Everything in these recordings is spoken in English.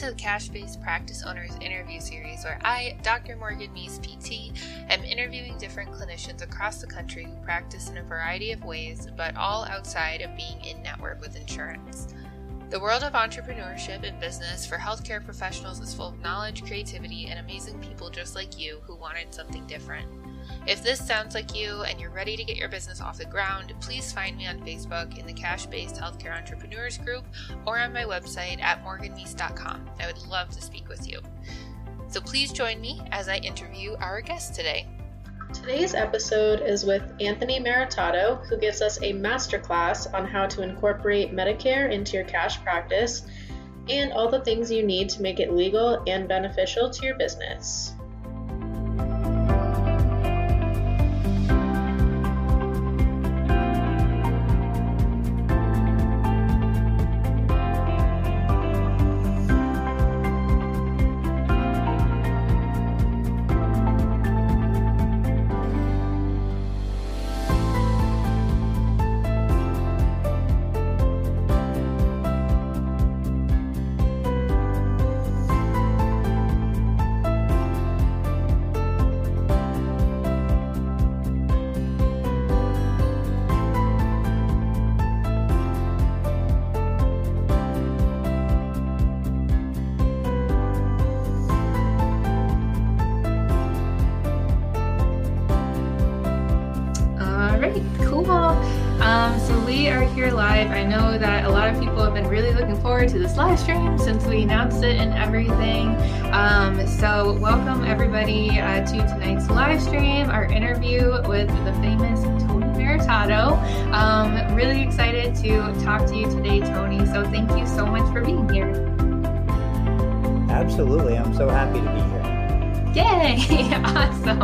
to the Cash Based Practice Owners interview series, where I, Dr. Morgan Meese, PT, am interviewing different clinicians across the country who practice in a variety of ways, but all outside of being in network with insurance. The world of entrepreneurship and business for healthcare professionals is full of knowledge, creativity, and amazing people just like you who wanted something different. If this sounds like you and you're ready to get your business off the ground, please find me on Facebook in the Cash Based Healthcare Entrepreneurs group or on my website at morganmeese.com. I would love to speak with you. So please join me as I interview our guest today. Today's episode is with Anthony Maritato, who gives us a masterclass on how to incorporate Medicare into your cash practice and all the things you need to make it legal and beneficial to your business. Forward to this live stream since we announced it and everything. Um, so, welcome everybody uh, to tonight's live stream, our interview with the famous Tony Maritato. Um, really excited to talk to you today, Tony. So, thank you so much for being here. Absolutely. I'm so happy to be here. Yay! awesome.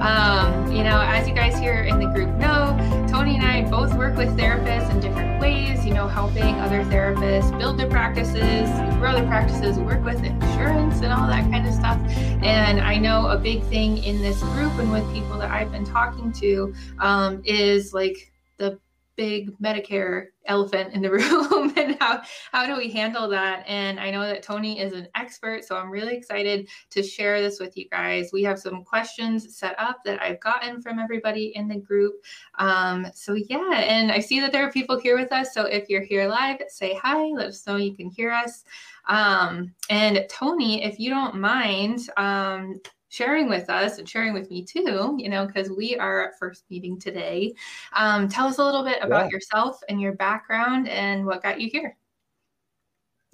Um, you know, as you guys here in the group know, Tony and I both work with therapists in different ways, you know, helping other therapists build their practices, grow their practices, work with insurance and all that kind of stuff. And I know a big thing in this group and with people that I've been talking to um, is like the big Medicare elephant in the room and how, how do we handle that? And I know that Tony is an expert, so I'm really excited to share this with you guys. We have some questions set up that I've gotten from everybody in the group. Um, so yeah, and I see that there are people here with us. So if you're here live, say hi, let us know you can hear us. Um, and Tony, if you don't mind, um, sharing with us and sharing with me too, you know, because we are at first meeting today. Um, tell us a little bit about yeah. yourself and your background and what got you here.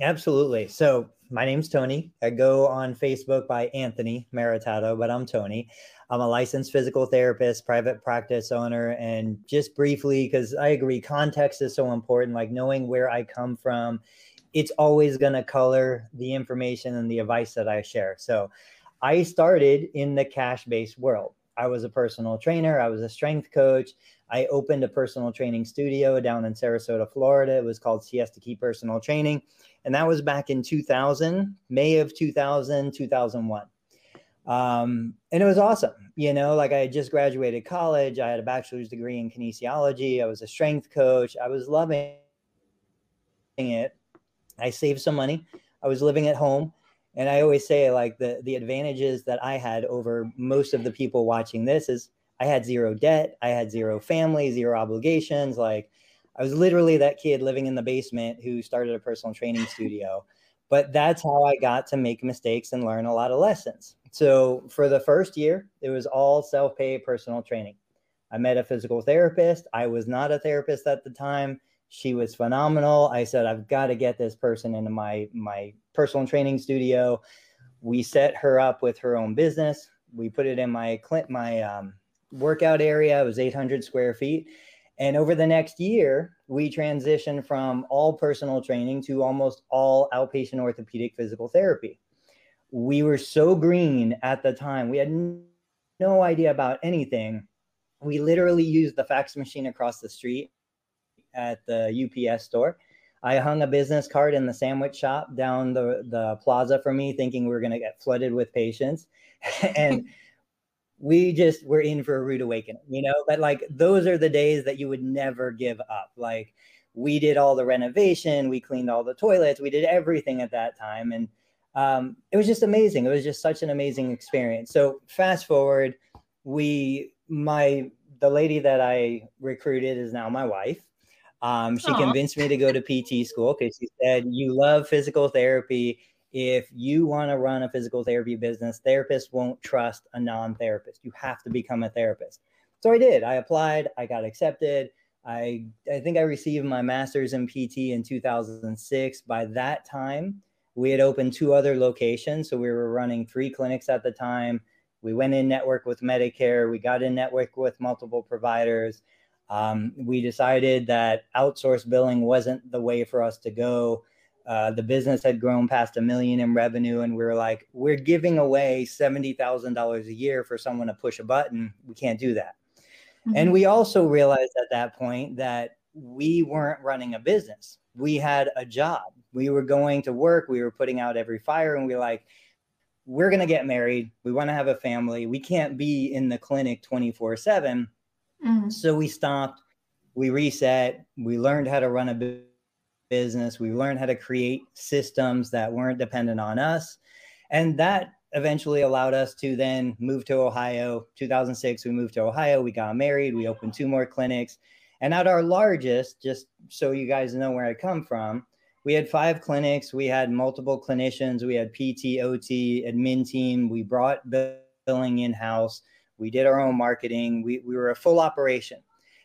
Absolutely. So, my name's Tony. I go on Facebook by Anthony Maritato, but I'm Tony. I'm a licensed physical therapist, private practice owner, and just briefly, because I agree, context is so important, like knowing where I come from, it's always going to color the information and the advice that I share. So, I started in the cash based world. I was a personal trainer, I was a strength coach. I opened a personal training studio down in Sarasota, Florida. It was called Siesta Key Personal Training. And that was back in 2000, May of 2000, 2001. Um, and it was awesome. You know, like I had just graduated college, I had a bachelor's degree in kinesiology, I was a strength coach, I was loving it. I saved some money, I was living at home and I always say like the the advantages that I had over most of the people watching this is I had zero debt, I had zero family, zero obligations. Like I was literally that kid living in the basement who started a personal training studio. But that's how I got to make mistakes and learn a lot of lessons. So for the first year, it was all self-pay personal training. I met a physical therapist. I was not a therapist at the time. She was phenomenal. I said, I've got to get this person into my my personal training studio. We set her up with her own business. We put it in my my um, workout area. It was 800 square feet. And over the next year, we transitioned from all personal training to almost all outpatient orthopedic physical therapy. We were so green at the time. We had no idea about anything. We literally used the fax machine across the street at the UPS store. I hung a business card in the sandwich shop down the, the plaza for me, thinking we were going to get flooded with patients. and we just were in for a rude awakening, you know? But like, those are the days that you would never give up. Like, we did all the renovation, we cleaned all the toilets, we did everything at that time. And um, it was just amazing. It was just such an amazing experience. So fast forward, we my the lady that I recruited is now my wife. Um, she Aww. convinced me to go to PT school because she said, You love physical therapy. If you want to run a physical therapy business, therapists won't trust a non therapist. You have to become a therapist. So I did. I applied, I got accepted. I, I think I received my master's in PT in 2006. By that time, we had opened two other locations. So we were running three clinics at the time. We went in network with Medicare, we got in network with multiple providers. Um, we decided that outsourced billing wasn't the way for us to go. Uh, the business had grown past a million in revenue, and we were like, we're giving away $70,000 a year for someone to push a button. We can't do that. Mm-hmm. And we also realized at that point that we weren't running a business. We had a job. We were going to work. We were putting out every fire, and we were like, we're going to get married. We want to have a family. We can't be in the clinic 24 7 Mm-hmm. So we stopped, we reset, we learned how to run a business, we learned how to create systems that weren't dependent on us. And that eventually allowed us to then move to Ohio. 2006, we moved to Ohio, we got married, we opened two more clinics. And at our largest, just so you guys know where I come from, we had five clinics. We had multiple clinicians. We had PT, OT, admin team. We brought billing in house. We did our own marketing. We, we were a full operation.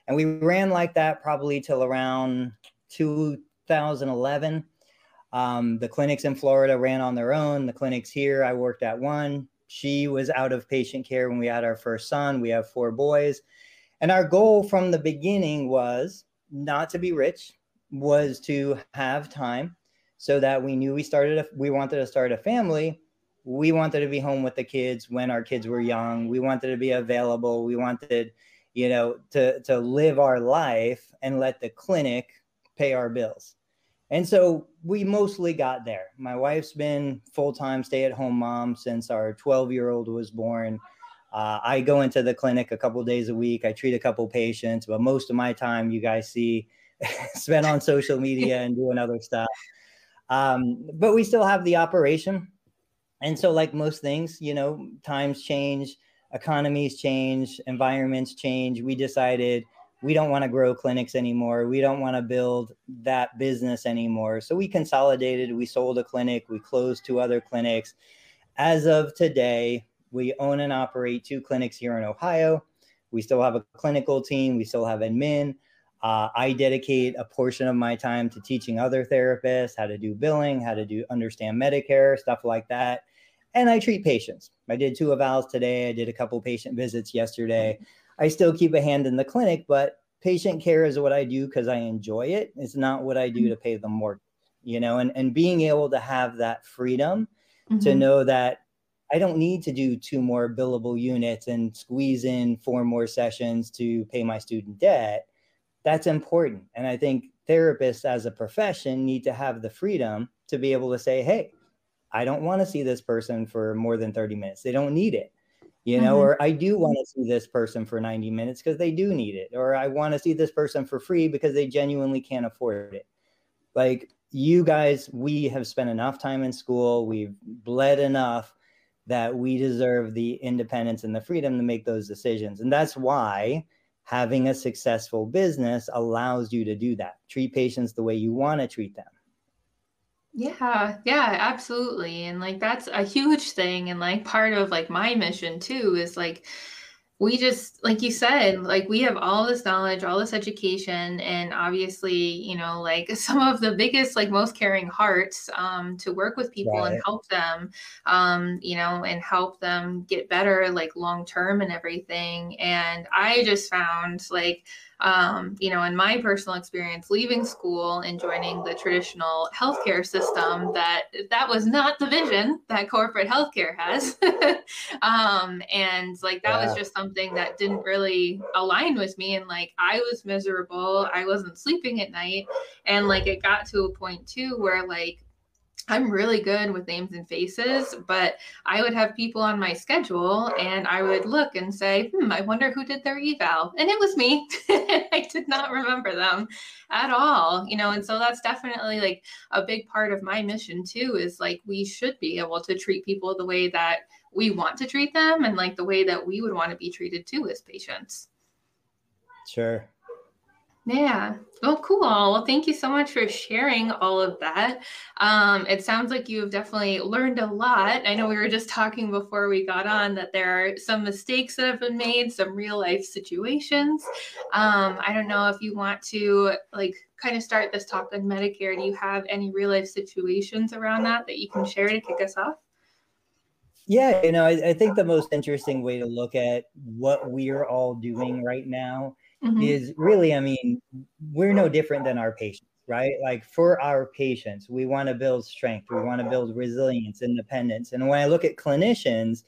And we ran like that probably till around 2011. Um, the clinics in Florida ran on their own. The clinics here, I worked at one. She was out of patient care when we had our first son. We have four boys. And our goal from the beginning was not to be rich, was to have time so that we knew we started, a, we wanted to start a family we wanted to be home with the kids when our kids were young. We wanted to be available. We wanted, you know, to to live our life and let the clinic pay our bills. And so we mostly got there. My wife's been full-time stay-at-home mom since our 12-year-old was born. Uh, I go into the clinic a couple days a week. I treat a couple patients, but most of my time, you guys see, spent on social media and doing other stuff. Um, but we still have the operation and so like most things you know times change economies change environments change. We decided we don't want to grow clinics anymore. We don't want to build that business anymore. So we consolidated we sold a clinic we closed two other clinics. As of today we own and operate two clinics here in ohio. We still have a clinical team we still have admin. Uh, i dedicate a portion of my time to teaching other therapists how to do billing how to do understand medicare stuff like that and I treat patients. I did two evals today. I did a couple patient visits yesterday. I still keep a hand in the clinic, but patient care is what I do because I enjoy it. It's not what I do to pay the mortgage, you know, and, and being able to have that freedom mm-hmm. to know that I don't need to do two more billable units and squeeze in four more sessions to pay my student debt. That's important. And I think therapists as a profession need to have the freedom to be able to say, hey, I don't want to see this person for more than 30 minutes. They don't need it. You know, mm-hmm. or I do want to see this person for 90 minutes because they do need it. Or I want to see this person for free because they genuinely can't afford it. Like you guys, we have spent enough time in school, we've bled enough that we deserve the independence and the freedom to make those decisions. And that's why having a successful business allows you to do that. Treat patients the way you want to treat them. Yeah, yeah, absolutely. And like that's a huge thing. And like part of like my mission too is like we just like you said like we have all this knowledge all this education and obviously you know like some of the biggest like most caring hearts um, to work with people right. and help them um, you know and help them get better like long term and everything and i just found like um, you know, in my personal experience, leaving school and joining the traditional healthcare system, that that was not the vision that corporate healthcare has. um, and like that yeah. was just something that didn't really align with me. And like I was miserable. I wasn't sleeping at night. And like it got to a point too where like I'm really good with names and faces, but I would have people on my schedule and I would look and say, hmm, I wonder who did their eval. And it was me. I did not remember them at all, you know, and so that's definitely like a big part of my mission too is like we should be able to treat people the way that we want to treat them and like the way that we would want to be treated too as patients. Sure. Yeah. Oh, cool. Well, thank you so much for sharing all of that. Um, it sounds like you've definitely learned a lot. I know we were just talking before we got on that there are some mistakes that have been made, some real life situations. Um, I don't know if you want to like kind of start this talk on Medicare. Do you have any real life situations around that that you can share to kick us off? Yeah, you know, I, I think the most interesting way to look at what we're all doing right now mm-hmm. is really, I mean, we're no different than our patients, right? Like for our patients, we want to build strength, we want to build resilience, independence. And when I look at clinicians,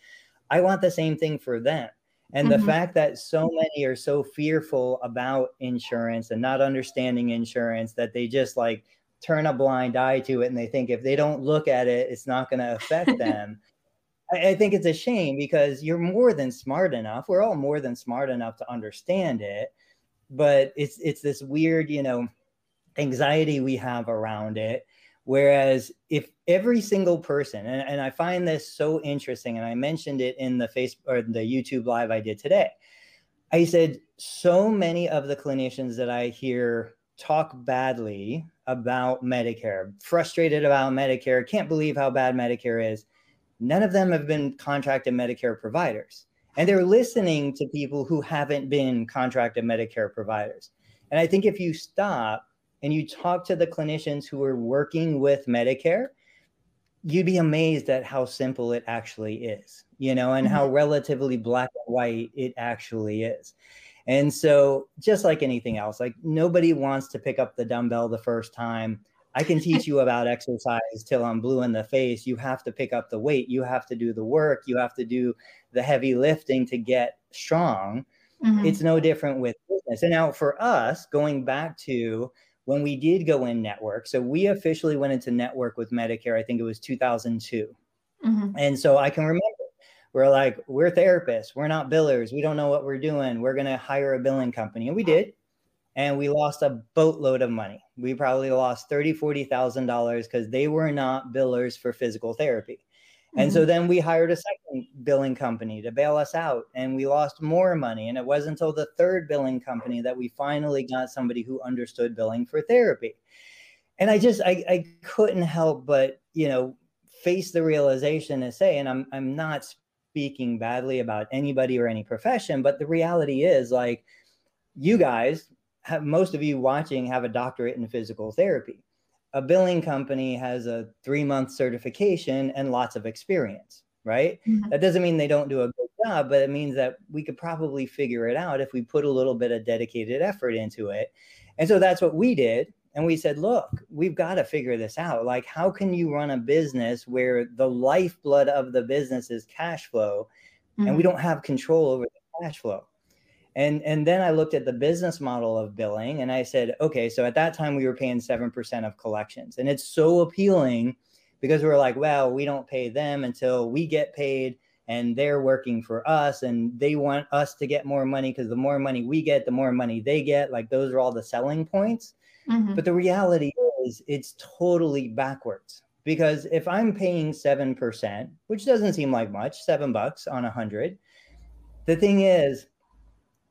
I want the same thing for them. And mm-hmm. the fact that so many are so fearful about insurance and not understanding insurance that they just like turn a blind eye to it and they think if they don't look at it, it's not going to affect them. I, I think it's a shame because you're more than smart enough. We're all more than smart enough to understand it but it's it's this weird you know anxiety we have around it. Whereas if every single person and, and i find this so interesting and i mentioned it in the face or the youtube live i did today. I said so many of the clinicians that i hear talk badly about medicare frustrated about medicare can't believe how bad medicare is. None of them have been contracted medicare providers and they're listening to people who haven't been contracted Medicare providers. And I think if you stop and you talk to the clinicians who are working with Medicare, you'd be amazed at how simple it actually is, you know, and mm-hmm. how relatively black and white it actually is. And so, just like anything else, like nobody wants to pick up the dumbbell the first time I can teach you about exercise till I'm blue in the face. You have to pick up the weight. You have to do the work. You have to do the heavy lifting to get strong. Mm-hmm. It's no different with business. And now for us, going back to when we did go in network, so we officially went into network with Medicare, I think it was 2002. Mm-hmm. And so I can remember we're like, we're therapists, we're not billers, we don't know what we're doing. We're going to hire a billing company. And we did and we lost a boatload of money. We probably lost thirty, forty thousand dollars because they were not billers for physical therapy. Mm-hmm. And so mm-hmm. then we hired a second billing company to bail us out, and we lost more money. And it wasn't until the third billing company that we finally got somebody who understood billing for therapy. And I just I, I couldn't help but you know face the realization and say, and I'm I'm not speaking badly about anybody or any profession, but the reality is like you guys have, most of you watching have a doctorate in physical therapy. A billing company has a three month certification and lots of experience, right? Mm-hmm. That doesn't mean they don't do a good job, but it means that we could probably figure it out if we put a little bit of dedicated effort into it. And so that's what we did. And we said, look, we've got to figure this out. Like, how can you run a business where the lifeblood of the business is cash flow mm-hmm. and we mm-hmm. don't have control over the cash flow? And and then I looked at the business model of billing and I said, okay, so at that time we were paying 7% of collections. And it's so appealing because we are like, well, we don't pay them until we get paid and they're working for us and they want us to get more money because the more money we get, the more money they get. Like those are all the selling points. Mm-hmm. But the reality is it's totally backwards because if I'm paying 7%, which doesn't seem like much, seven bucks on a hundred, the thing is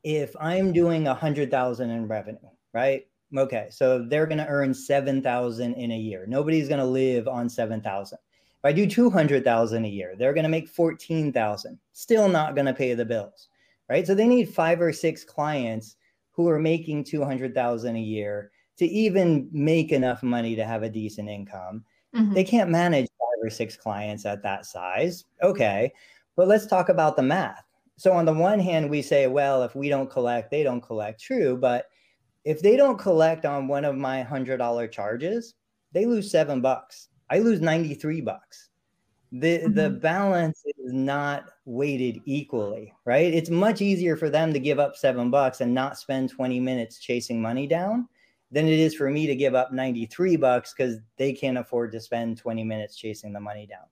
if I'm doing a hundred thousand in revenue, right? Okay, so they're to earn seven thousand in a year. Nobody's to live on seven thousand. If I do two hundred thousand a year, they're to make fourteen thousand. Still not to pay the bills, right? So they need five or six clients who are making two hundred thousand a year to even make enough money to have a decent income. Mm-hmm. They can't manage five or six clients at that size. Okay, but let's talk about the math so on the one hand we say well if we don't collect they don't collect true but if they don't collect on one of my hundred dollar charges they lose seven bucks i lose 93 bucks the mm-hmm. the balance is not weighted equally right it's much easier for them to give up seven bucks and not spend 20 minutes chasing money down than it is for me to give up 93 bucks because they can't afford to spend 20 minutes chasing the money down.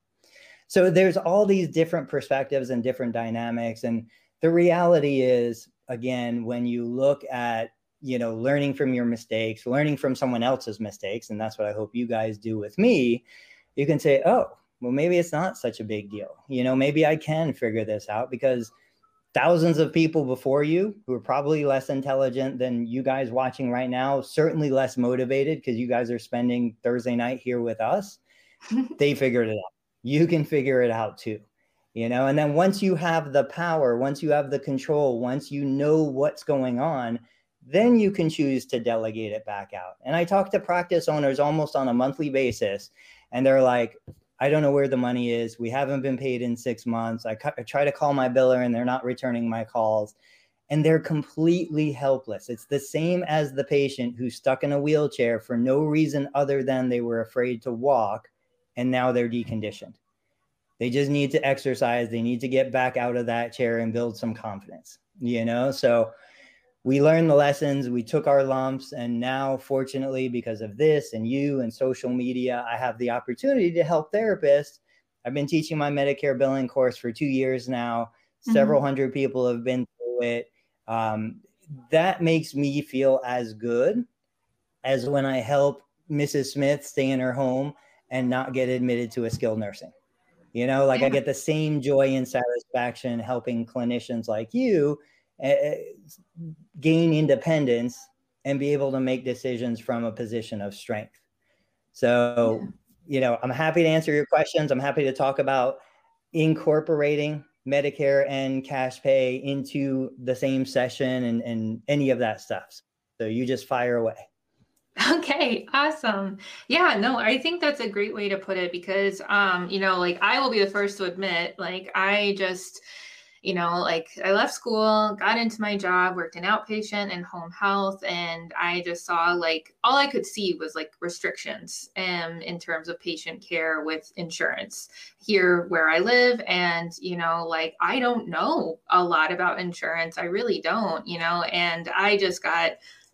So there's all these different perspectives and different dynamics. And the reality is, again, when you look at you know learning from your mistakes learning from someone else's mistakes and that's what i hope you guys do with me you can say oh well maybe it's not such a big deal you know maybe i can figure this out because thousands of people before you who are probably less intelligent than you guys watching right now, certainly less motivated because you guys are spending Thursday night here with us. they figured it out. You can figure it out too. You know, and then once you have the power, once you have the control, once you know what's going on, then you can choose to delegate it back out. And I talk to practice owners almost on a monthly basis, and they're like, I don't know where the money is. We haven't been paid in six months. I, I try to call my biller and they're not returning my calls. And they're completely helpless. It's the same as the patient who's stuck in a wheelchair for no reason other than they were afraid to walk and now they're deconditioned. They just need to exercise. They need to get back out of that chair and build some confidence, you know? So, we learned the lessons, we took our lumps, and now, fortunately, because of this and you and social media, I have the opportunity to help therapists. I've been teaching my Medicare billing course for two years now. Mm-hmm. Several hundred people have been through it. Um, that makes me feel as good as when I help Mrs. Smith stay in her home and not get admitted to a skilled nursing. You know, like yeah. I get the same joy and satisfaction helping clinicians like you uh, gain independence and be able to make decisions from a position of strength. So, yeah. you know, I'm happy to answer your questions. I'm happy to talk about incorporating Medicare and cash pay into the same session and, and any of that stuff. So you just fire away. Okay, awesome. Yeah, no, I think that's a great way to put it because um, you know, like I will be the first to admit, like I just you know, like I left school, got into my job, worked in outpatient and home health, and I just saw like all I could see was like restrictions um, in terms of patient care with insurance here where I live. And, you know, like I don't know a lot about insurance. I really don't, you know, and I just got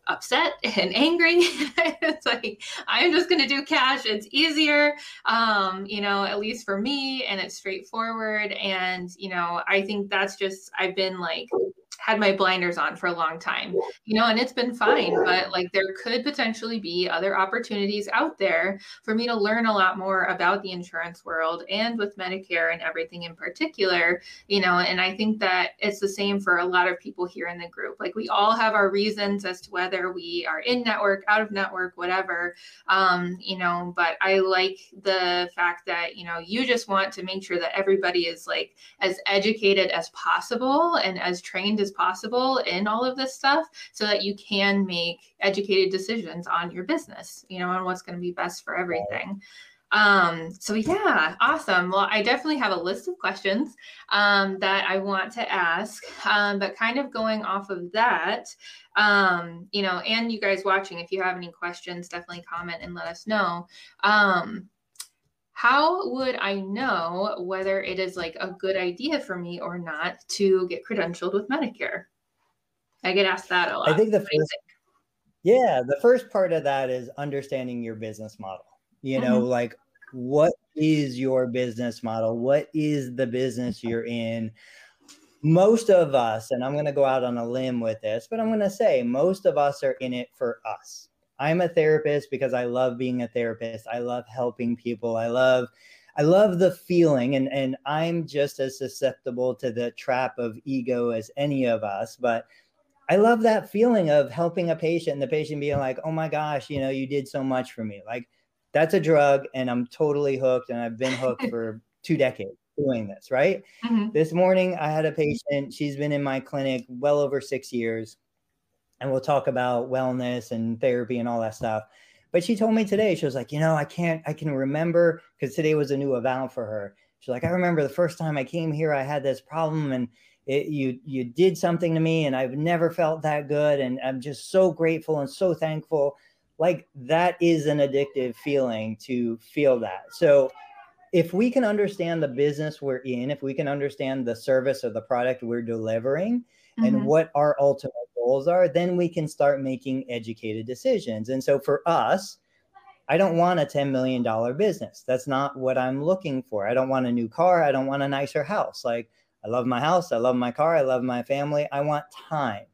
upset and angry. it's like, I'm just going to do cash. It's easier, um, you know, at least for me, and it's straightforward. And, you know, I think that's just, I've been like, had my blinders on for a long time, you know, and it's been fine. But like there could potentially be other opportunities out there for me to learn a lot more about the insurance world and with Medicare and everything in particular, you know, and I think that it's the same for a lot of people here in the group. Like we all have our reasons as to whether we are in network, out of network, whatever, um, you know, but I like the fact that, you know, you just want to make sure that everybody is like as educated as possible and as trained as as possible in all of this stuff so that you can make educated decisions on your business, you know, on what's going to be best for everything. Um, so yeah, awesome. Well, I definitely have a list of questions um, that I want to ask, um, but kind of going off of that, um, you know, and you guys watching, if you have any questions, definitely comment and let us know. Um, how would I know whether it is like a good idea for me or not to get credentialed with Medicare? I get asked that a lot. I think the first, yeah, the first part of that is understanding your business model. You know, mm-hmm. like what is your business model? What is the business you're in? Most of us, and I'm going to go out on a limb with this, but I'm going to say most of us are in it for us I'm a therapist because I love being a therapist. I love helping people. I love I love the feeling and and I'm just as susceptible to the trap of ego as any of us, but I love that feeling of helping a patient and the patient being like, "Oh my gosh, you know, you did so much for me." Like that's a drug and I'm totally hooked and I've been hooked for 2 decades doing this, right? Mm-hmm. This morning I had a patient, she's been in my clinic well over 6 years and we'll talk about wellness and therapy and all that stuff. But she told me today, she was like, you know, I can't, I can remember because today was a new eval for her. She's like, I remember the first time I came here, I had this problem and it, you you did something to me and I've never felt that good. And I'm just so grateful and so thankful. Like that is an addictive feeling to feel that. So if we can understand the business we're in, if we can understand the service or the product we're delivering mm-hmm. and what our ultimate goals are, then we can start making educated decisions. And so for us, I don't want a $10 million business. That's not what I'm looking for. I don't want a new car. I don't want a nicer house. Like, I love my house. I love my car. I love my family. I want time.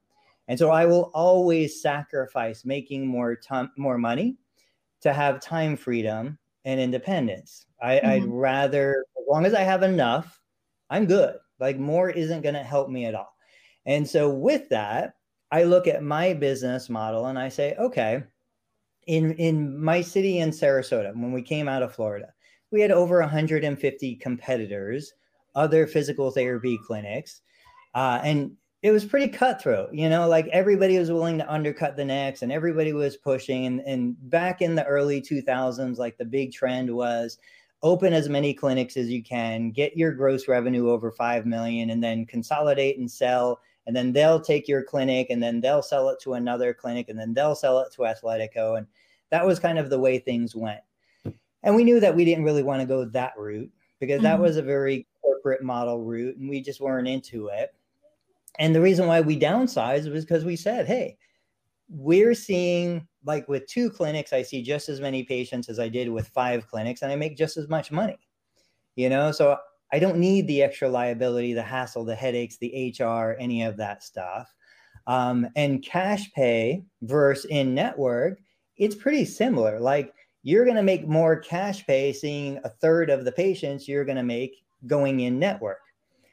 And so I will always sacrifice making more time, more money to have time freedom and independence. I, mm-hmm. I'd rather, as long as I have enough, I'm good. Like more isn't going to help me at all. And so with that, I look at my business model and I say, okay, in in my city in Sarasota, when we came out of Florida, we had over 150 competitors, other physical therapy clinics, uh, and it was pretty cutthroat. You know, like everybody was willing to undercut the next, and everybody was pushing. And, and back in the early 2000s, like the big trend was open as many clinics as you can, get your gross revenue over five million, and then consolidate and sell and then they'll take your clinic and then they'll sell it to another clinic and then they'll sell it to Athletico. And that was kind of the way things went. And we knew that we didn't really want to go that route because that mm-hmm. was a very corporate model route and we just weren't into it. And the reason why we downsized was because we said, hey, we're seeing like with two clinics, I see just as many patients as I did with five clinics, and I make just as much money. You know, so I don't need the extra liability, the hassle, the headaches, the HR, any of that stuff. Um, and cash pay versus in network, it's pretty similar. Like you're going to make more cash pay seeing a third of the patients you're going to make going in network.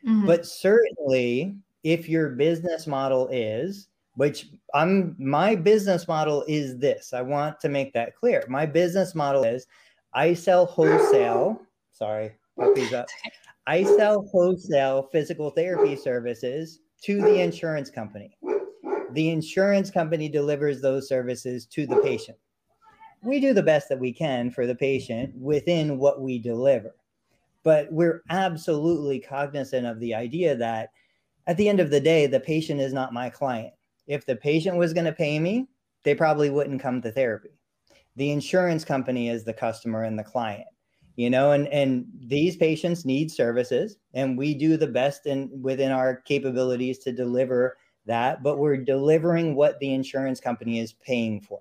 Mm-hmm. But certainly, if your business model is, which I'm my business model is this. I want to make that clear. My business model is I sell wholesale. Sorry, puppies up. I sell wholesale physical therapy services to the insurance company. The insurance company delivers those services to the patient. We do the best that we can for the patient within what we deliver. But we're absolutely cognizant of the idea that at the end of the day, the patient is not my client. If the patient was going to pay me, they probably wouldn't come to therapy. The insurance company is the customer and the client you know and and these patients need services and we do the best in within our capabilities to deliver that but we're delivering what the insurance company is paying for.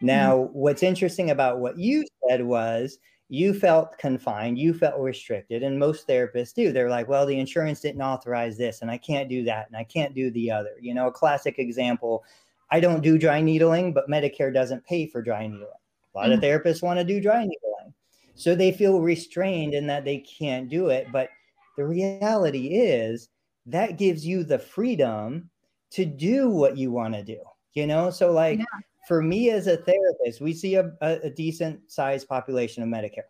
Now mm-hmm. what's interesting about what you said was you felt confined you felt restricted and most therapists do. They're like well the insurance didn't authorize this and i can't do that and i can't do the other. You know a classic example i don't do dry needling but medicare doesn't pay for dry needling. A lot mm-hmm. of therapists want to do dry needling so they feel restrained in that they can't do it. But the reality is that gives you the freedom to do what you want to do, you know? So, like, yeah. for me as a therapist, we see a, a, a decent sized population of Medicare.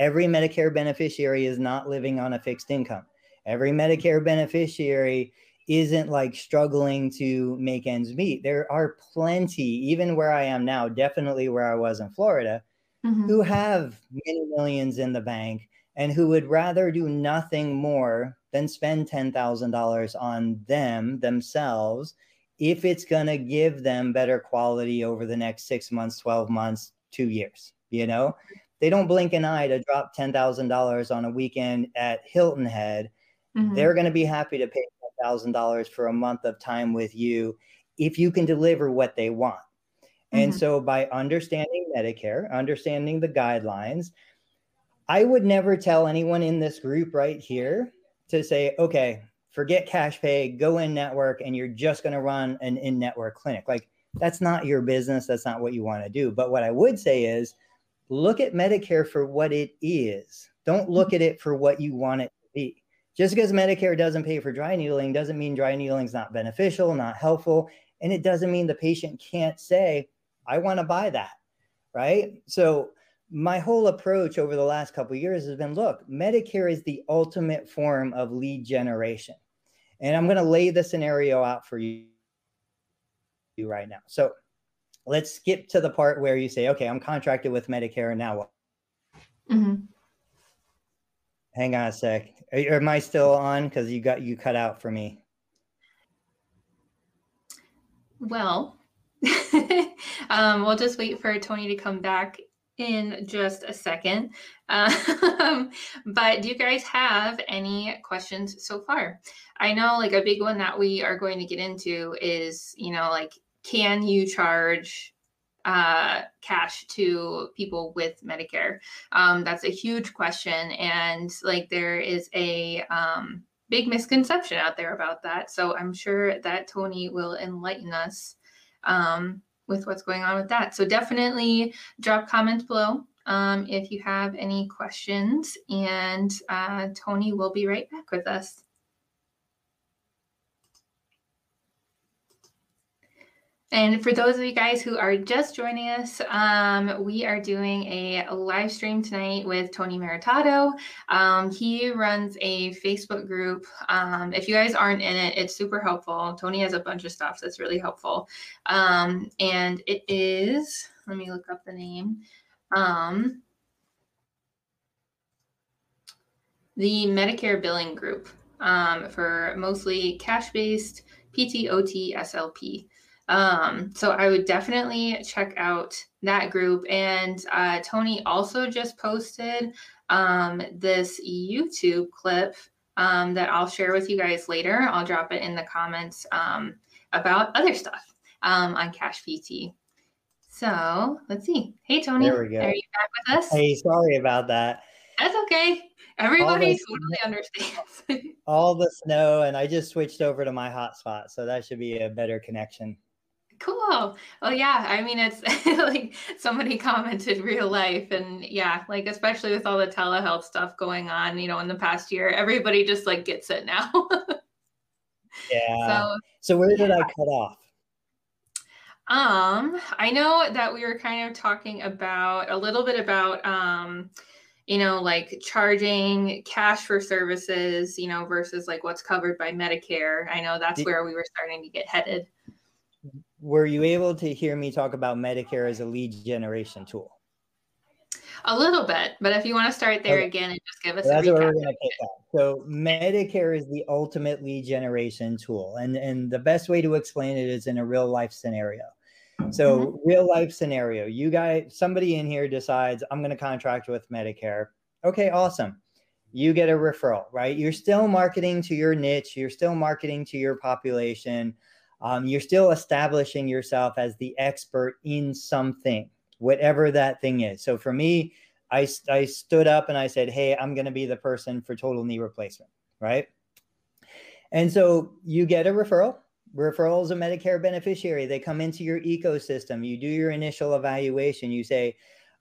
Every Medicare beneficiary is not living on a fixed income. Every Medicare beneficiary isn't like struggling to make ends meet. There are plenty, even where I am now, definitely where I was in Florida, mm-hmm. who have many millions in the bank and who would rather do nothing more than spend $10,000 on them themselves if it's going to give them better quality over the next 6 months, 12 months, 2 years, you know? They don't blink an eye to drop $10,000 on a weekend at Hilton Head. Mm-hmm. They're going to be happy to pay $10,000 for a month of time with you if you can deliver what they want. And mm-hmm. so by understanding Medicare, understanding the guidelines, I would never tell anyone in this group right here to say, okay, forget cash pay, go in network, and you're just going to run an in network clinic. Like, that's not your business. That's not what you want to do. But what I would say is look at Medicare for what it is. Don't look mm-hmm. at it for what you want it to be. Just because Medicare doesn't pay for dry needling doesn't mean dry needling is not beneficial, not helpful. And it doesn't mean the patient can't say, I want to buy that. Right. So my whole approach over the last couple years has been look, Medicare is the ultimate form of lead generation. And I'm going to lay the scenario out for you right now. So let's skip to the part where you say, okay, I'm contracted with Medicare now what? Mm-hmm. Hang on a sec. Are, am I still on? Because you got you cut out for me. Well, um, we'll just wait for Tony to come back in just a second. Um, but do you guys have any questions so far? I know like a big one that we are going to get into is, you know, like, can you charge uh, cash to people with Medicare? Um, that's a huge question. And like, there is a, um, big misconception out there about that. So I'm sure that Tony will enlighten us um, with what's going on with that. So definitely drop comments below um, if you have any questions, and uh, Tony will be right back with us. And for those of you guys who are just joining us, um, we are doing a live stream tonight with Tony Maritato. Um, he runs a Facebook group. Um, if you guys aren't in it, it's super helpful. Tony has a bunch of stuff that's really helpful. Um, and it is, let me look up the name. Um, the Medicare billing group um, for mostly cash based PTOT SLP. Um, so I would definitely check out that group. And uh, Tony also just posted um, this YouTube clip um, that I'll share with you guys later. I'll drop it in the comments um, about other stuff um, on Cash PT. So let's see. Hey, Tony. There we go. Are you back with us? Hey, sorry about that. That's okay. Everybody totally understands. all the snow, and I just switched over to my hotspot, so that should be a better connection. Cool. Well, yeah. I mean, it's like somebody commented real life, and yeah, like especially with all the telehealth stuff going on, you know, in the past year, everybody just like gets it now. yeah. So, so where did I cut off? Um, I know that we were kind of talking about a little bit about um, you know, like charging cash for services, you know, versus like what's covered by Medicare. I know that's where we were starting to get headed were you able to hear me talk about Medicare as a lead generation tool? A little bit, but if you want to start there okay. again and just give us that's a what we're going to pick up. So Medicare is the ultimate lead generation tool, and and the best way to explain it is in a real life scenario. So mm-hmm. real life scenario, you guys, somebody in here decides I'm going to contract with Medicare. Okay, awesome. You get a referral, right? You're still marketing to your niche. You're still marketing to your population um, you're still establishing yourself as the expert in something, whatever that thing is. So for me, I, I stood up and I said, Hey, I'm going to be the person for total knee replacement. Right. And so you get a referral. Referral is a Medicare beneficiary. They come into your ecosystem. You do your initial evaluation. You say,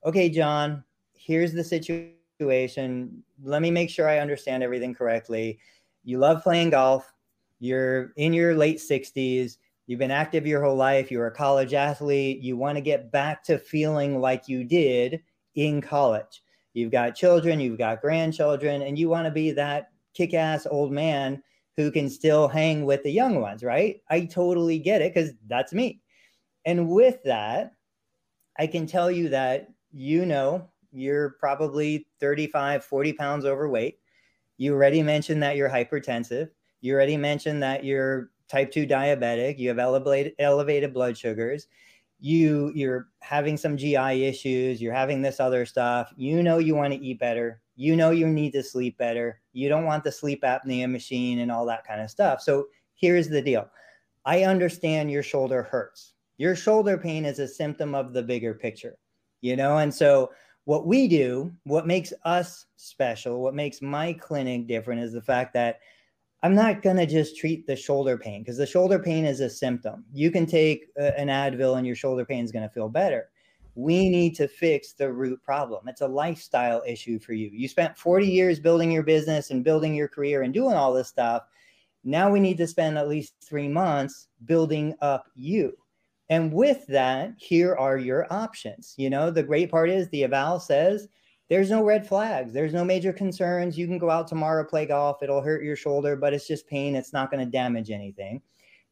Okay, John, here's the situation. Let me make sure I understand everything correctly. You love playing golf you're in your late 60s, you've been active your whole life, you're a college athlete, you want to get back to feeling like you did in college. You've got children, you've got grandchildren, and you want to be that kick ass old man who can still hang with the young ones, right? I totally get it because that's me. And with that, I can tell you that you know you're probably 35, 40 pounds overweight. You already mentioned that you're hypertensive. You already mentioned that you're type 2 diabetic, you have elevated elevated blood sugars, you you're having some GI issues, you're having this other stuff. You know you want to eat better. You know you need to sleep better. You don't want the sleep apnea machine and all that kind of stuff. So here's the deal. I understand your shoulder hurts. Your shoulder pain is a symptom of the bigger picture. You know, and so what we do, what makes us special, what makes my clinic different is the fact that I'm not going to just treat the shoulder pain because the shoulder pain is a symptom. You can take a, an Advil and your shoulder pain is going to feel better. We need to fix the root problem. It's a lifestyle issue for you. You spent 40 years building your business and building your career and doing all this stuff. Now we need to spend at least three months building up you. And with that, here are your options. You know, the great part is the eval says there's no red flags. There's no major concerns. You can go out tomorrow, play golf. It'll hurt your shoulder, but it's just pain. It's not going to damage anything.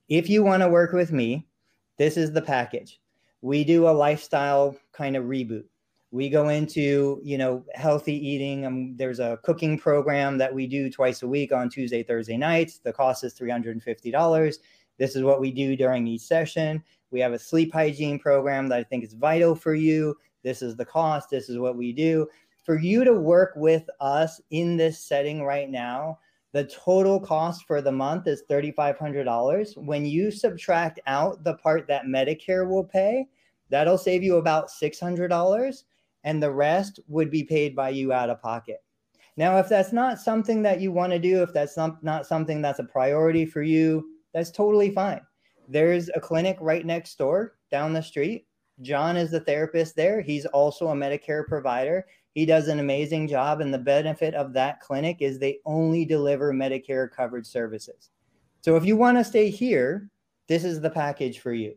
If you want to work with me, this is the package. We do a lifestyle kind of reboot. We go into, you know, healthy eating. Um, there's a cooking program that we do twice a week on Tuesday, Thursday nights. The cost is $350. This is what we do during each session. We have a sleep hygiene program that I think is vital for you This is the cost. This is what we do. For you to work with us in this setting right now, the total cost for the month is $3,500. When you subtract out the part that Medicare will pay, that'll save you about $600 and the rest would be paid by you out of pocket. Now, if that's not something that you want to do, if that's not, not something that's a priority for you, that's totally fine. There's a clinic right next door down the street. John is the therapist there. He's also a Medicare provider. He does an amazing job. And the benefit of that clinic is they only deliver Medicare covered services. So if you want to stay here, this is the package for you.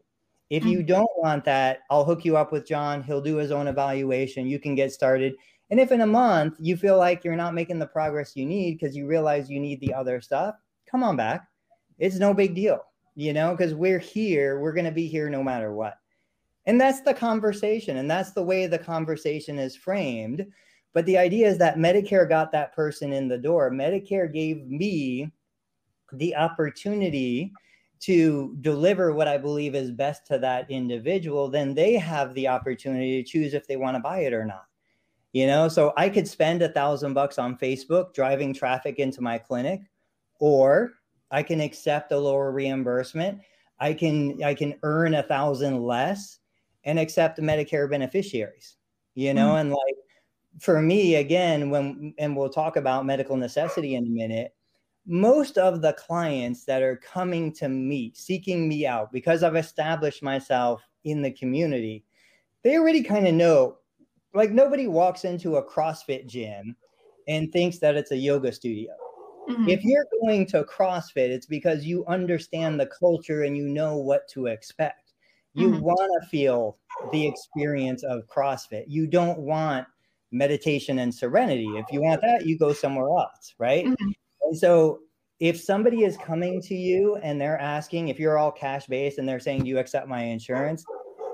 If you mm. don't want that, I'll hook you up with John. He'll do his own evaluation. You can get started. And if in a month you feel like you're not making the progress you need because you realize you need the other stuff, come on back. It's no big deal, you know, because we're here. We're going to be here no matter what. And that's the conversation. And that's the way the conversation is framed. But the idea is that Medicare got that person in the door. Medicare gave me the opportunity to deliver what I believe is best to that individual, then they have the opportunity to choose if they want to buy it or not. You know, so I could spend a thousand bucks on Facebook driving traffic into my clinic, or I can accept a lower reimbursement. I can I can earn a thousand less and accept Medicare beneficiaries. You know, mm-hmm. and like for me, again, when and we'll talk about medical necessity in a minute most of the clients that are coming to me, seeking me out because I've established myself in the community, they already kind of know. Like nobody walks into a CrossFit gym and thinks that it's a yoga studio. Mm-hmm. If you're going to CrossFit, it's because you understand the culture and you know what to expect. You mm-hmm. want to feel the experience of CrossFit. You don't want meditation and serenity. If you want that, you go somewhere else, right? Mm-hmm. And so if somebody is coming to you and they're asking if you're all cash based and they're saying, Do you accept my insurance?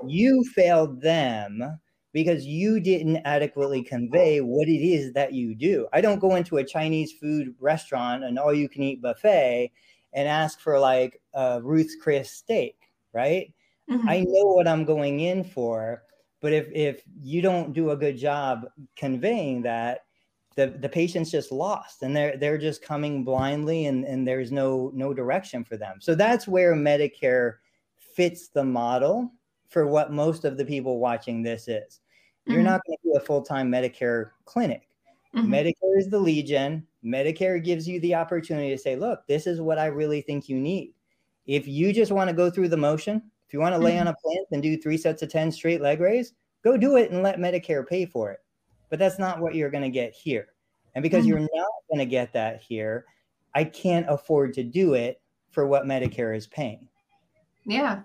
You failed them because you didn't adequately convey what it is that you do. I don't go into a Chinese food restaurant, an all you can eat buffet, and ask for like a Ruth's Chris steak, right? Mm-hmm. I know what I'm going in for. But if, if you don't do a good job conveying that, the the patient's just lost and they're they're just coming blindly and and there's no no direction for them so that's where medicare fits the model for what most of the people watching this is mm-hmm. you're not going to do a full-time medicare clinic mm-hmm. medicare is the lead gen medicare gives you the opportunity to say look this is what i really think you need if you just want to go through the motion if you want to lay mm-hmm. on a plinth and do three sets of 10 straight leg raise go do it and let medicare pay for it but that's not what you're going to get here. And because mm-hmm. you're not going to get that here, I can't afford to do it for what Medicare is paying. Yeah.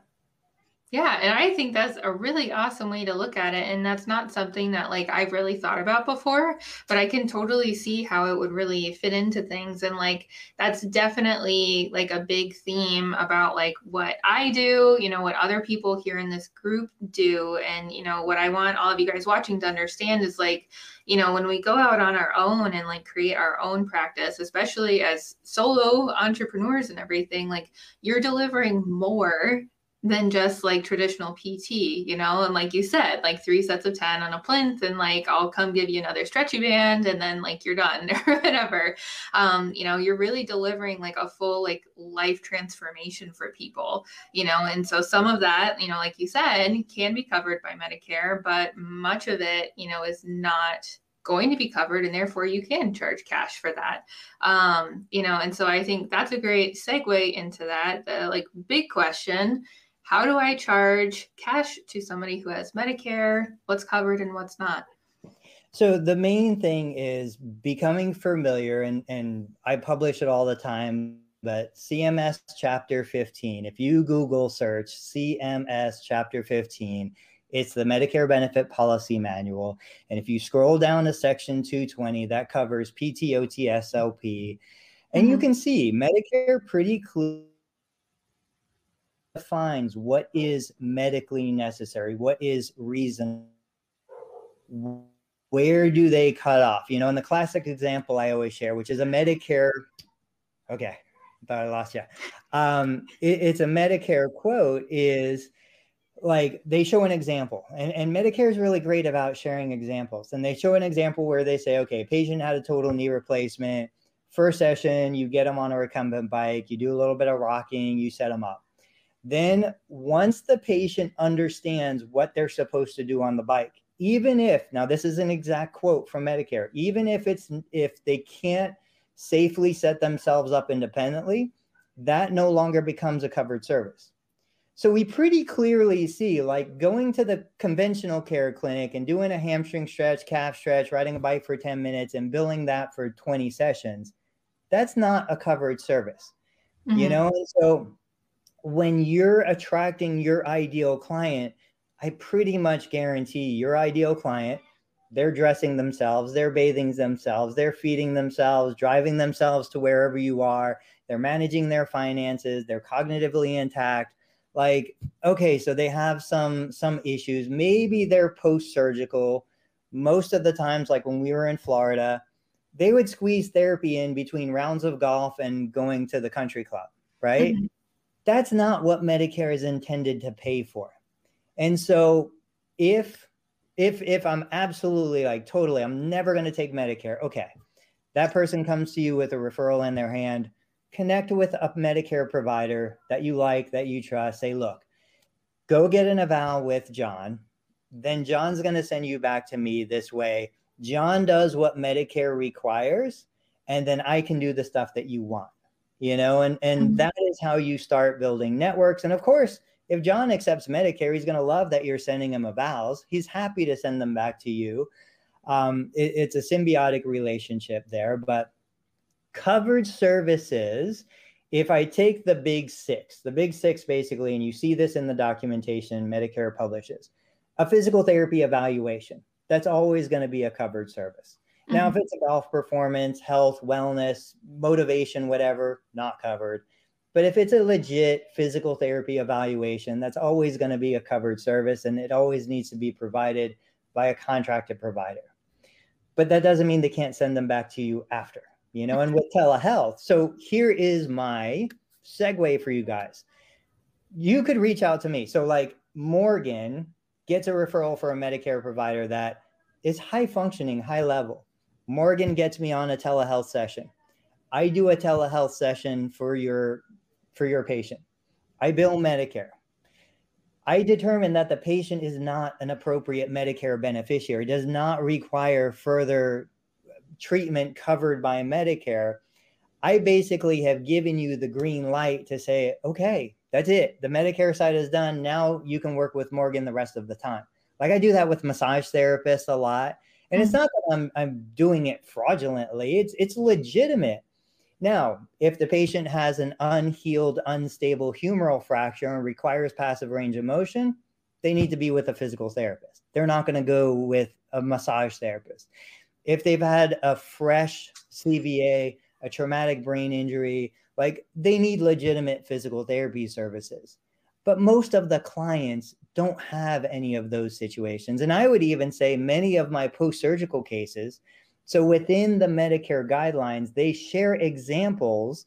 Yeah, and I think that's a really awesome way to look at it. And that's not something that like I've really thought about before, but I can totally see how it would really fit into things. And like that's definitely like a big theme about like what I do, you know, what other people here in this group do. And, you know, what I want all of you guys watching to understand is like, you know, when we go out on our own and like create our own practice, especially as solo entrepreneurs and everything, like you're delivering more than just like traditional PT, you know, and like you said, like three sets of 10 on a plinth, and like I'll come give you another stretchy band, and then like you're done or whatever. Um, you know, you're really delivering like a full like life transformation for people, you know, and so some of that, you know, like you said, can be covered by Medicare, but much of it, you know, is not going to be covered and therefore you can charge cash for that. Um you know and so i think that's a great segue into that the like big question how do I charge cash to somebody who has Medicare? What's covered and what's not? So the main thing is becoming familiar, and, and I publish it all the time. But CMS Chapter 15, if you Google search CMS Chapter 15, it's the Medicare Benefit Policy Manual. And if you scroll down to Section 220, that covers PTOT SLP. And mm-hmm. you can see Medicare pretty clearly defines what is medically necessary, what is reason, where do they cut off? You know, in the classic example I always share, which is a Medicare. Okay, thought I lost you. Um, it, it's a Medicare quote is like they show an example and, and medicare is really great about sharing examples and they show an example where they say okay patient had a total knee replacement first session you get them on a recumbent bike you do a little bit of rocking you set them up then once the patient understands what they're supposed to do on the bike even if now this is an exact quote from medicare even if it's if they can't safely set themselves up independently that no longer becomes a covered service so we pretty clearly see like going to the conventional care clinic and doing a hamstring stretch, calf stretch, riding a bike for 10 minutes and billing that for 20 sessions. That's not a covered service. Mm-hmm. You know, and so when you're attracting your ideal client, I pretty much guarantee your ideal client, they're dressing themselves, they're bathing themselves, they're feeding themselves, driving themselves to wherever you are, they're managing their finances, they're cognitively intact. Like okay so they have some some issues. Maybe they're post surgical most of the times like when we were in florida they would squeeze therapy in between rounds of golf and going to the country club right? Mm-hmm. That's not what medicare is intended to pay for and so if if if i'm absolutely like totally i'm never going to take medicare okay that person comes to you with a referral in their hand connect with a Medicare provider that you like, that you trust. Say, look, go get an eval with John. Then John's going to send you back to me this way. John does what Medicare requires, and then I can do the stuff that you want. You know, and and mm-hmm. that is how you start building networks. And of course, if John accepts Medicare, he's going to love that you're sending him evals. He's happy to send them back to you. Um, it, it's a symbiotic relationship there, but covered services if I take the big six, the big six basically, and you see this in the documentation Medicare publishes, a physical therapy evaluation, that's always going to be a covered service. Mm-hmm. Now, if mm-hmm. it's a golf performance, health, wellness, motivation, whatever, not covered. But if it's a legit physical therapy evaluation, that's always going to be a covered service and it always needs to be provided by a contracted provider. But that doesn't mean they can't send them back to you after you know, and with telehealth. So here is my segue for you guys. You could reach out to me. So, like Morgan gets a referral for a Medicare provider that is high functioning, high level. Morgan gets me on a telehealth session. I do a telehealth session for your for your patient. I bill Medicare. I determine that the patient is not an appropriate Medicare beneficiary, does not require further treatment covered by Medicare, I basically have given you the green light to say, okay, that's it. The Medicare side is done. Now you can work with Morgan the rest of the time. Like I do that with massage therapists a lot. And it's mm-hmm. not that I'm I'm doing it fraudulently. It's it's legitimate. Now, if the patient has an unhealed, unstable humeral fracture and requires passive range of motion, they need to be with a physical therapist. They're not going to go with a massage therapist if they've had a fresh CVA, a traumatic brain injury, like they need legitimate physical therapy services. But most of the clients don't have any of those situations. And I would even say many of my post surgical cases, so within the Medicare guidelines, they share examples.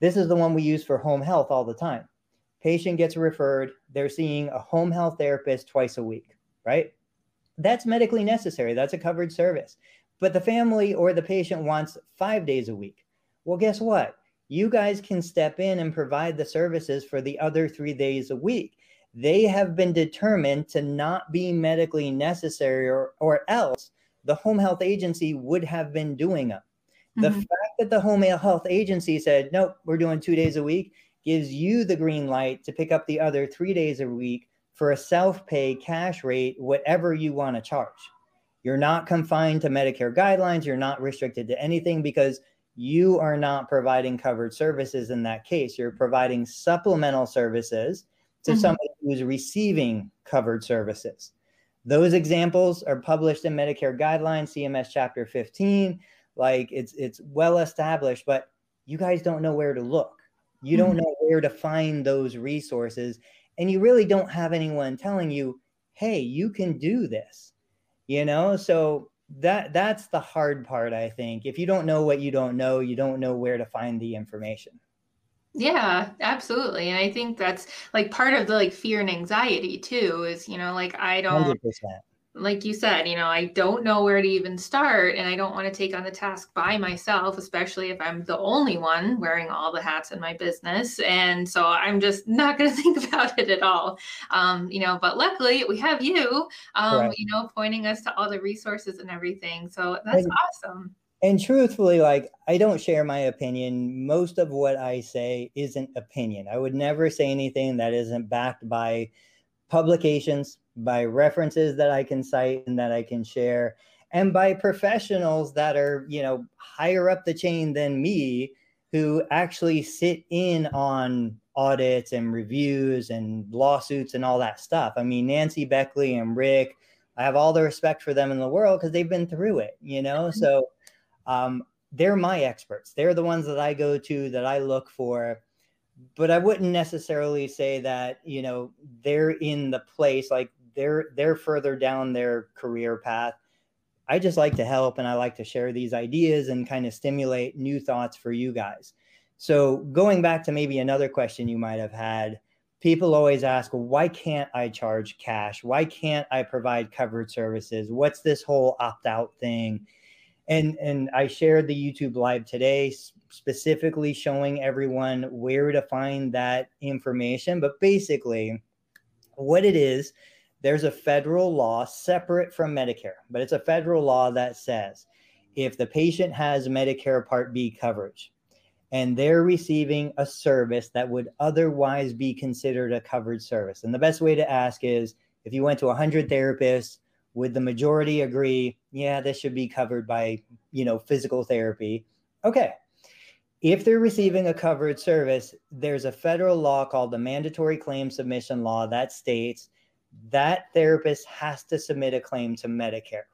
This is the one we use for home health all the time. Patient gets referred, they're seeing a home health therapist twice a week, right? That's medically necessary. That's a covered service but the family or the patient wants five days a week. Well, guess what? You guys can step in and provide the services for the other three days a week. They have been determined to not be medically necessary, or, or else the home health agency would have been doing them. The mm-hmm. fact that the home health agency said, nope, we're doing two days a week gives you the green light to pick up the other three days a week for a self pay cash rate, whatever you want to charge. You're not confined to Medicare guidelines. You're not restricted to anything because you are not providing covered services in that case. You're providing supplemental services to mm-hmm. somebody who's receiving covered services. Those examples are published in Medicare guidelines, CMS chapter 15. Like it's it's well established, but you guys don't know where to look. You mm-hmm. don't know where to find those resources and you really don't have anyone telling you, "Hey, you can do this." you know so that that's the hard part i think. If you don't know what you don't know you don't know where to find the information. Yeah, absolutely. And I think that's like part of the like fear and anxiety too is, you know, like I don't 100% like you said, you know, I don't know where to even start and I don't want to take on the task by myself, especially if I'm the only one wearing all the hats in my business. And so I'm just not going to think about it at all. Um, you know, but luckily we have you, um, right. you know, pointing us to all the resources and everything. So that's and, awesome. And truthfully, like I don't share my opinion. Most of what I say isn't opinion. I would never say anything that isn't backed by publications, by references that I can cite and that I can share, and by professionals that are, you know, higher up the chain than me who actually sit in on audits and reviews and lawsuits and all that stuff. I mean, Nancy Beckley and Rick, I have all the respect for them in the world because they've been through it, you know? Mm-hmm. So um, they're my experts. They're the ones that I go to that I look for but I wouldn't necessarily say that you know they're in the place like they're they're further down their career path. I just like to help and I like to share these ideas and kind of stimulate new thoughts for you guys. So going back to maybe another question you might have had, people always ask, why can't I charge cash? Why can't I provide covered services? What's this whole opt-out thing? And and I shared the YouTube live today specifically showing everyone where to find that information. But basically, what it is, there's a federal law separate from Medicare, but it's a federal law that says if the patient has Medicare Part B coverage and they're receiving a service that would otherwise be considered a covered service. And the best way to ask is if you went to 100 therapists, would the majority agree, yeah, this should be covered by, you know, physical therapy? Okay, if they're receiving a covered service, there's a federal law called the Mandatory Claim Submission Law that states that therapist has to submit a claim to Medicare.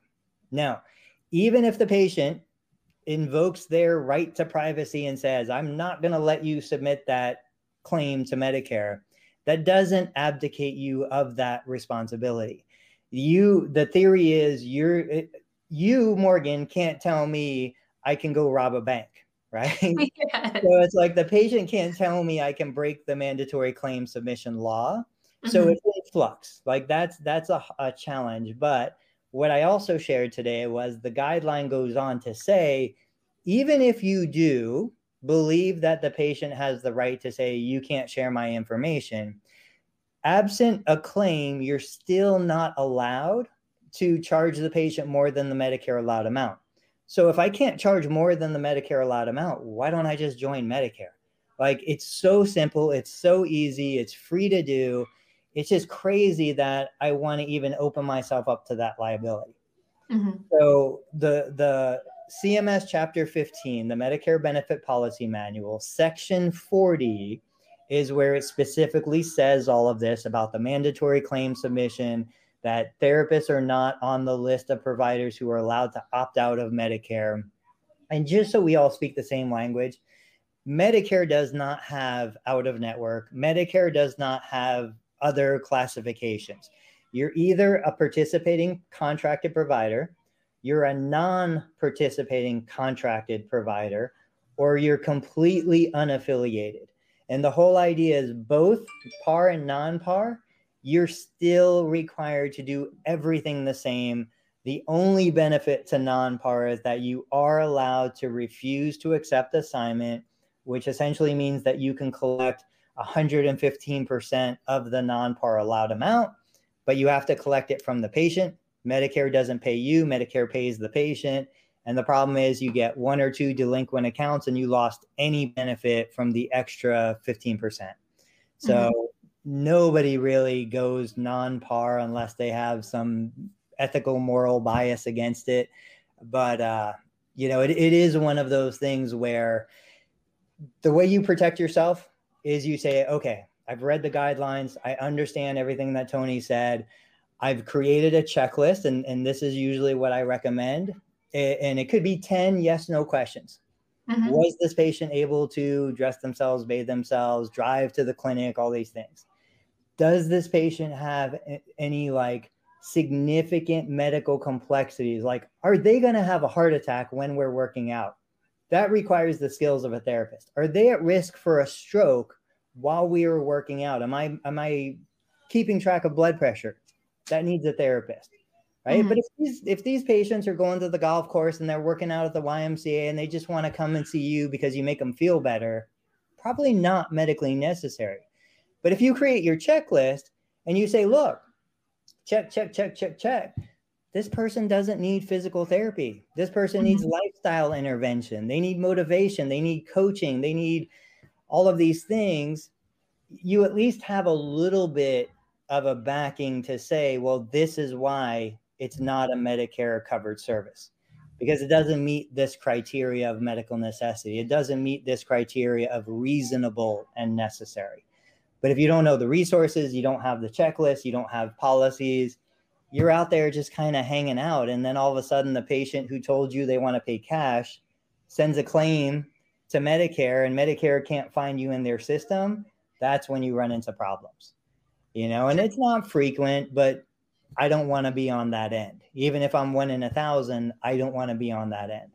Now, even if the patient invokes their right to privacy and says, I'm not going to let you submit that claim to Medicare, that doesn't abdicate you of that responsibility. You, the theory is you're, you, Morgan, can't tell me I can go rob a bank right? Yes. So it's like the patient can't tell me I can break the mandatory claim submission law. Mm-hmm. So it's in flux. Like that's that's a, a challenge. But what I also shared today was the guideline goes on to say, even if you do believe that the patient has the right to say you can't share my information, absent a claim, you're still not allowed to charge the patient more than the Medicare allowed amount. So if I can't charge more than the Medicare allowed amount, why don't I just join Medicare? Like it's so simple, it's so easy, it's free to do. It's just crazy that I want to even open myself up to that liability. Mm-hmm. So the the CMS chapter 15, the Medicare benefit policy manual, section 40 is where it specifically says all of this about the mandatory claim submission, that therapists are not on the list of providers who are allowed to opt out of Medicare. And just so we all speak the same language, Medicare does not have out of network, Medicare does not have other classifications. You're either a participating contracted provider, you're a non participating contracted provider, or you're completely unaffiliated. And the whole idea is both par and non par you're still required to do everything the same. The only benefit to non par is that you are allowed to refuse to accept assignment, which essentially means that you can collect 115% of the non par allowed amount, but you have to collect it from the patient. Medicare doesn't pay you, Medicare pays the patient. And the problem is you get one or two delinquent accounts and you lost any benefit from the extra 15%. So mm-hmm nobody really goes non-par unless they have some ethical moral bias against it but uh you know it, it is one of those things where the way you protect yourself is you say okay i've read the guidelines. I understand everything that tony said. I've created a checklist and, and this is usually what i recommend. And it could be 10 yes no questions. Mm-hmm. was this patient able to dress themselves bathe themselves drive to the clinic all these things? Does this patient have any like significant medical complexities? Like are they going to have a heart attack when we're working out that requires the skills of a therapist. Are they at risk for a stroke while we are working out? Am I am I keeping track of blood pressure? That needs a therapist. Right. Mm-hmm. But if these if these patients are going to the golf course and they're working out at the YMCA and they just want to come and see you because you make them feel better, probably not medically necessary. But if you create your checklist and you say, look, check, check, check, check, check, this person doesn't need physical therapy. This person needs mm-hmm. lifestyle intervention. They need motivation. They need coaching. They need all of these things. You at least have a little bit of a backing to say, well, this is why it's not a Medicare covered service because it doesn't meet this criteria of medical necessity. It doesn't meet this criteria of reasonable and necessary. But if you don't know the resources, you don't have the checklist, you don't have policies, you're out there just kind of hanging out. And then all of a sudden, the patient who told you they want to pay cash sends a claim to Medicare, and Medicare can't find you in their system. That's when you run into problems, you know, and it's not frequent, but I don't want to be on that end. Even if I'm one in a thousand, I don't want to be on that end.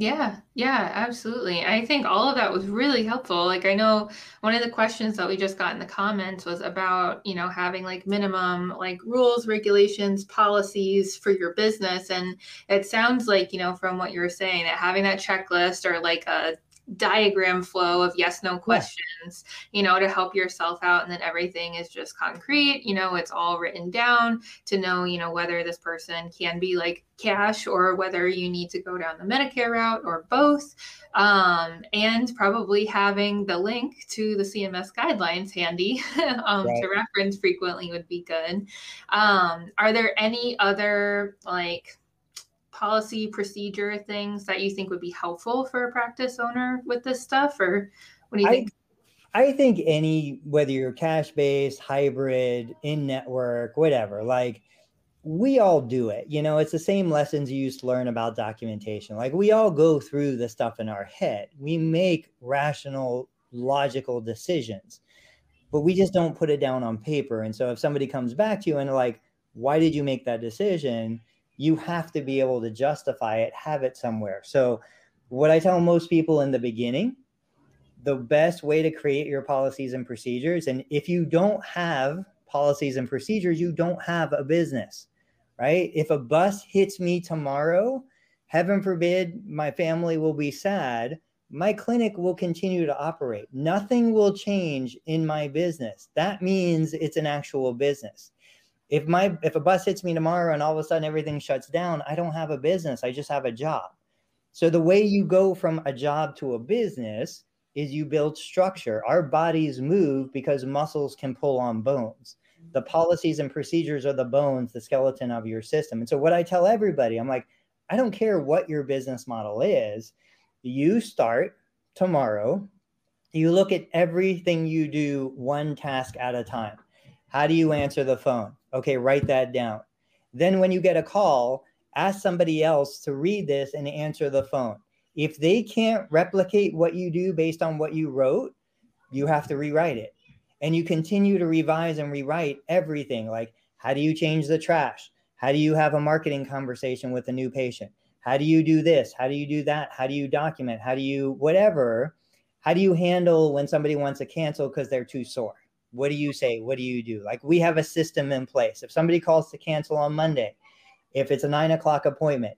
Yeah, yeah, absolutely. I think all of that was really helpful. Like I know one of the questions that we just got in the comments was about, you know, having like minimum like rules, regulations, policies for your business and it sounds like, you know, from what you were saying that having that checklist or like a diagram flow of yes no questions you know to help yourself out and then everything is just concrete you know it's all written down to know you know whether this person can be like cash or whether you need to go down the medicare route or both um, and probably having the link to the cms guidelines handy um, right. to reference frequently would be good um, are there any other like policy procedure things that you think would be helpful for a practice owner with this stuff or what do you I, think? I think any whether you're cash based hybrid in network whatever like we all do it you know? It's the same lessons you used to learn about documentation. Like we all go through the stuff in our head. We make rational logical decisions but we just don't put it down on paper. And so if somebody comes back to you and like why did you make that decision you have to be able to justify it, have it somewhere. So, what I tell most people in the beginning, the best way to create your policies and procedures, and if you don't have policies and procedures, you don't have a business, right? If a bus hits me tomorrow, heaven forbid, my family will be sad. My clinic will continue to operate. Nothing will change in my business. That means it's an actual business if my if a bus hits me tomorrow and all of a sudden everything shuts down i don't have a business. I just have a job. So the way you go from a job to a business is you build structure. Our bodies move because muscles can pull on bones. The policies and procedures are the bones the skeleton of your system. And so what i tell everybody i'm like i don't care what your business model is. You start tomorrow. You look at everything you do one task at a time how do you answer the phone Okay, write that down. Then when you get a call, ask somebody else to read this and answer the phone. If they can't replicate what you do based on what you wrote, you have to rewrite it. And you continue to revise and rewrite everything like how do you change the trash? How do you have a marketing conversation with a new patient? How do you do this? How do you do that? How do you document? How do you whatever? How do you handle when somebody wants to cancel because they're too sore? What do you say? What do you do? Like we have a system in place. If somebody calls to cancel on Monday, if it's a nine o'clock appointment,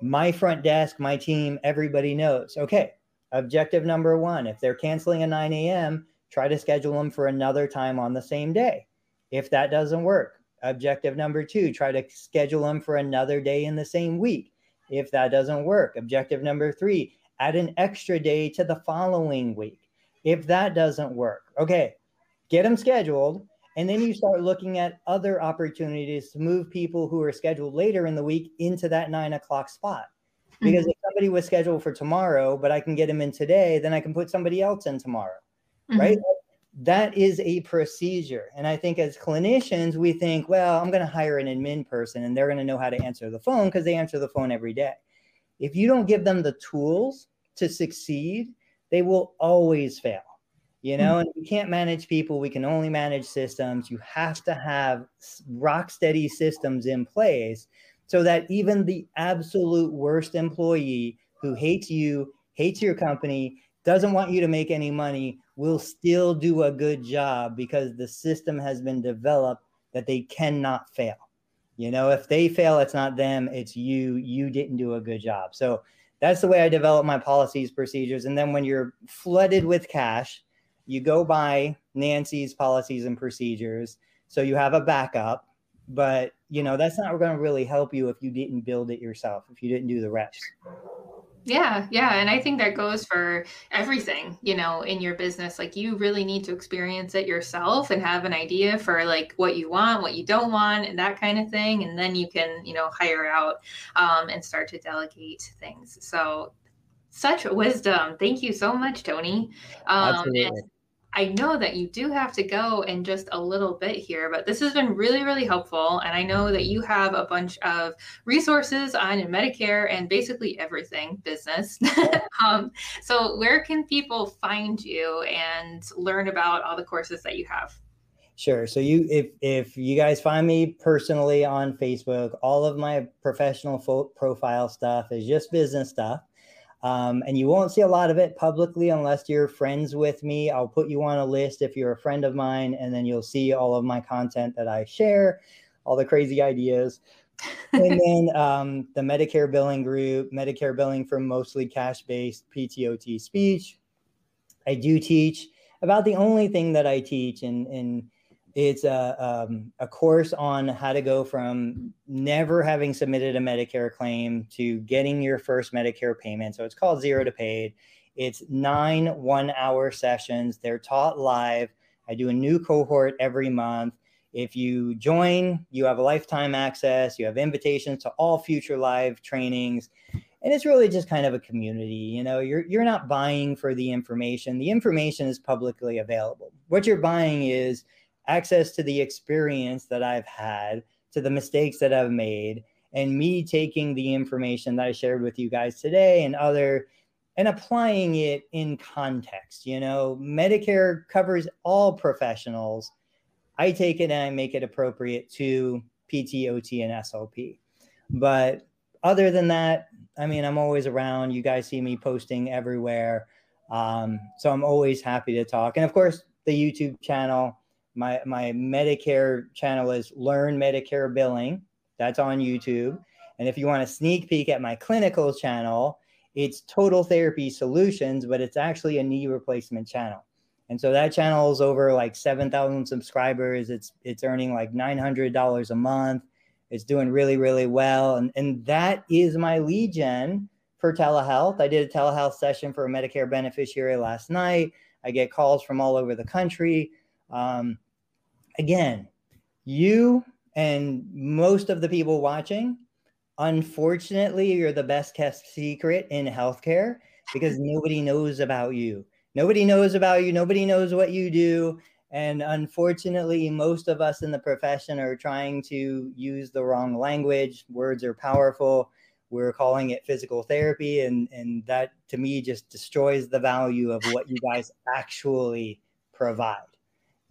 my front desk, my team, everybody knows. Okay, objective number one if they're canceling at 9 a.m., try to schedule them for another time on the same day. If that doesn't work, objective number two, try to schedule them for another day in the same week. If that doesn't work, objective number three, add an extra day to the following week. If that doesn't work, okay, get them scheduled, and then you start looking at other opportunities to move people who are scheduled later in the week into that nine o'clock spot. Because mm-hmm. if somebody was scheduled for tomorrow, but I can get them in today, then I can put somebody else in tomorrow, mm-hmm. right? That is a procedure. And I think as clinicians, we think, well, I'm going to hire an admin person and they're going to know how to answer the phone because they answer the phone every day. If you don't give them the tools to succeed, they will always fail you hmm. know and we can't manage people we can only manage systems you have to have rock steady systems in place so that even the absolute worst employee who hates you hates your company, doesn't want you to make any money, will still do a good job because the system has been developed that they cannot fail. You know, if they fail, it's not them, it's you. You didn't do a good job. So that's the way I develop my policies, procedures. And then when you're flooded with cash, you go by Nancy's policies and procedures. So you have a backup, but you know, that's not going to really help you if you didn't build it yourself, if you didn't do the reps. Yeah, yeah. And I think that goes for everything, you know, in your business. Like you really need to experience it yourself and have an idea for like what you want, what you don't want, and that kind of thing. And then you can, you know, hire out um, and start to delegate things. So such wisdom. Thank you so much, Tony. Um, Absolutely. And I know that you do have to go in just a little bit here, but this has been really, really helpful. And I know that you have a bunch of resources on Medicare and basically everything business. um, so, where can people find you and learn about all the courses that you have? Sure. So you, if if you guys find me personally on Facebook, all of my professional fo- profile stuff is just business stuff. Um, and you won't see a lot of it publicly unless you're friends with me. I'll put you on a list if you're a friend of mine, and then you'll see all of my content that I share, all the crazy ideas. and then um, the Medicare billing group, Medicare billing for mostly cash based PTOT speech. I do teach about the only thing that I teach, and, and it's a, um, a course on how to go from never having submitted a Medicare claim to getting your first Medicare payment. So it's called Zero to Paid. It's nine one hour sessions. They're taught live. I do a new cohort every month. If you join, you have lifetime access, you have invitations to all future live trainings. And it's really just kind of a community. You know, you're you're not buying for the information. The information is publicly available. What you're buying is access to the experience that I've had, to the mistakes that I've made, and me taking the information that I shared with you guys today and other and applying it in context. You know, Medicare covers all professionals. I take it and I make it appropriate to PTOT and SLP. But other than that, I mean, I'm always around. You guys see me posting everywhere. Um, so I'm always happy to talk. And of course, the YouTube channel, my my Medicare channel is Learn Medicare Billing. That's on YouTube. And if you want a sneak peek at my clinical channel, it's Total Therapy Solutions, but it's actually a knee replacement channel. And so that channel is over like 7,000 subscribers. It's it's earning like $900 a month. It's doing really really well and and that is my lead gen for telehealth. I did a telehealth session for a Medicare beneficiary last night. I get calls from all over the country. Um, again, you and most of the people watching, unfortunately, you're the best kept secret in healthcare because nobody knows about you. Nobody knows about you. Nobody knows what you do. And unfortunately, most of us in the profession are trying to use the wrong language. Words are powerful. We're calling it physical therapy. And, and that to me just destroys the value of what you guys actually provide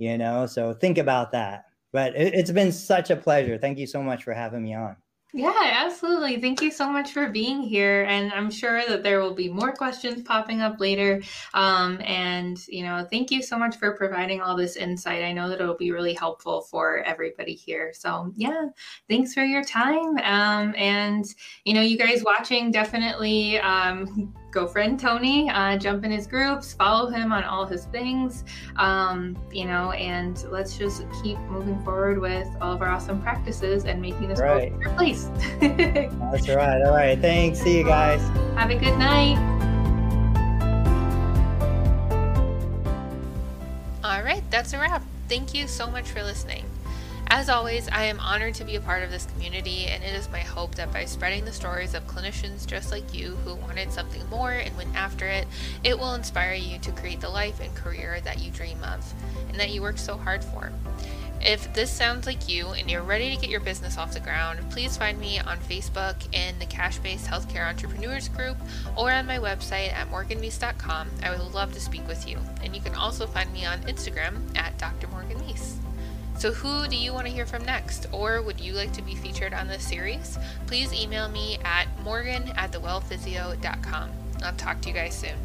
you know so think about that but it, it's been such a pleasure thank you so much for having me on yeah, absolutely. Thank you so much for being here. And I'm sure that there will be more questions popping up later. Um, and, you know, thank you so much for providing all this insight. I know that it'll be really helpful for everybody here. So, yeah, thanks for your time. Um, and, you know, you guys watching definitely um, go friend Tony, uh, jump in his groups, follow him on all his things, um, you know, and let's just keep moving forward with all of our awesome practices and making this right. world a better place. That's right. All right. Thanks. See you guys. Have a good night. All right. That's a wrap. Thank you so much for listening. As always, I am honored to be a part of this community, and it is my hope that by spreading the stories of clinicians just like you who wanted something more and went after it, it will inspire you to create the life and career that you dream of and that you work so hard for. If this sounds like you and you're ready to get your business off the ground, please find me on Facebook in the Cash Based Healthcare Entrepreneurs group or on my website at morganmeese.com. I would love to speak with you. And you can also find me on Instagram at Dr. Morgan Meese. So, who do you want to hear from next? Or would you like to be featured on this series? Please email me at morgan at thewellphysio.com. I'll talk to you guys soon.